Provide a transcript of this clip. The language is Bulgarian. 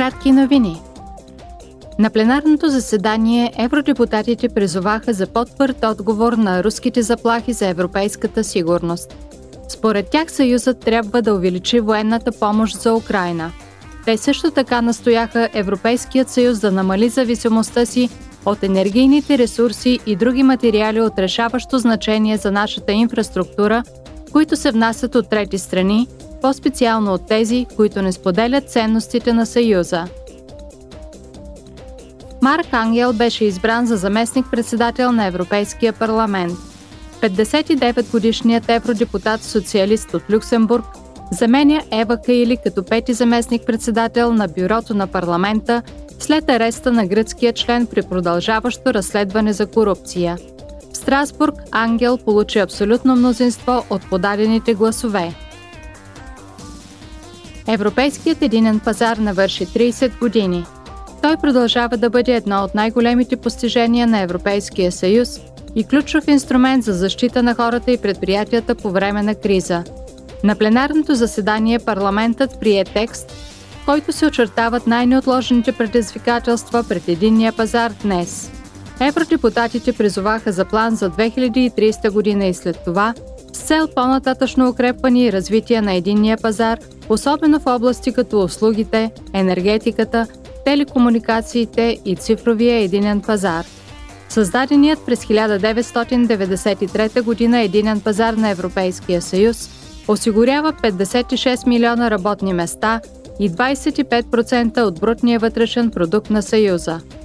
Кратки новини. На пленарното заседание евродепутатите призоваха за по-твърд отговор на руските заплахи за европейската сигурност. Според тях Съюзът трябва да увеличи военната помощ за Украина. Те също така настояха Европейският съюз да намали зависимостта си от енергийните ресурси и други материали от решаващо значение за нашата инфраструктура, които се внасят от трети страни, по-специално от тези, които не споделят ценностите на Съюза. Марк Ангел беше избран за заместник-председател на Европейския парламент. 59-годишният евродепутат социалист от Люксембург заменя Ева Кайли като пети заместник-председател на бюрото на парламента след ареста на гръцкия член при продължаващо разследване за корупция. В Страсбург Ангел получи абсолютно мнозинство от подадените гласове. Европейският единен пазар навърши 30 години. Той продължава да бъде едно от най-големите постижения на Европейския съюз и ключов инструмент за защита на хората и предприятията по време на криза. На пленарното заседание парламентът прие текст, в който се очертават най-неотложните предизвикателства пред единния пазар днес. Евродепутатите призоваха за план за 2030 година и след това с цел по-нататъчно укрепване и развитие на единния пазар – особено в области като услугите, енергетиката, телекомуникациите и цифровия единен пазар. Създаденият през 1993 г. единен пазар на Европейския съюз осигурява 56 милиона работни места и 25% от брутния вътрешен продукт на Съюза –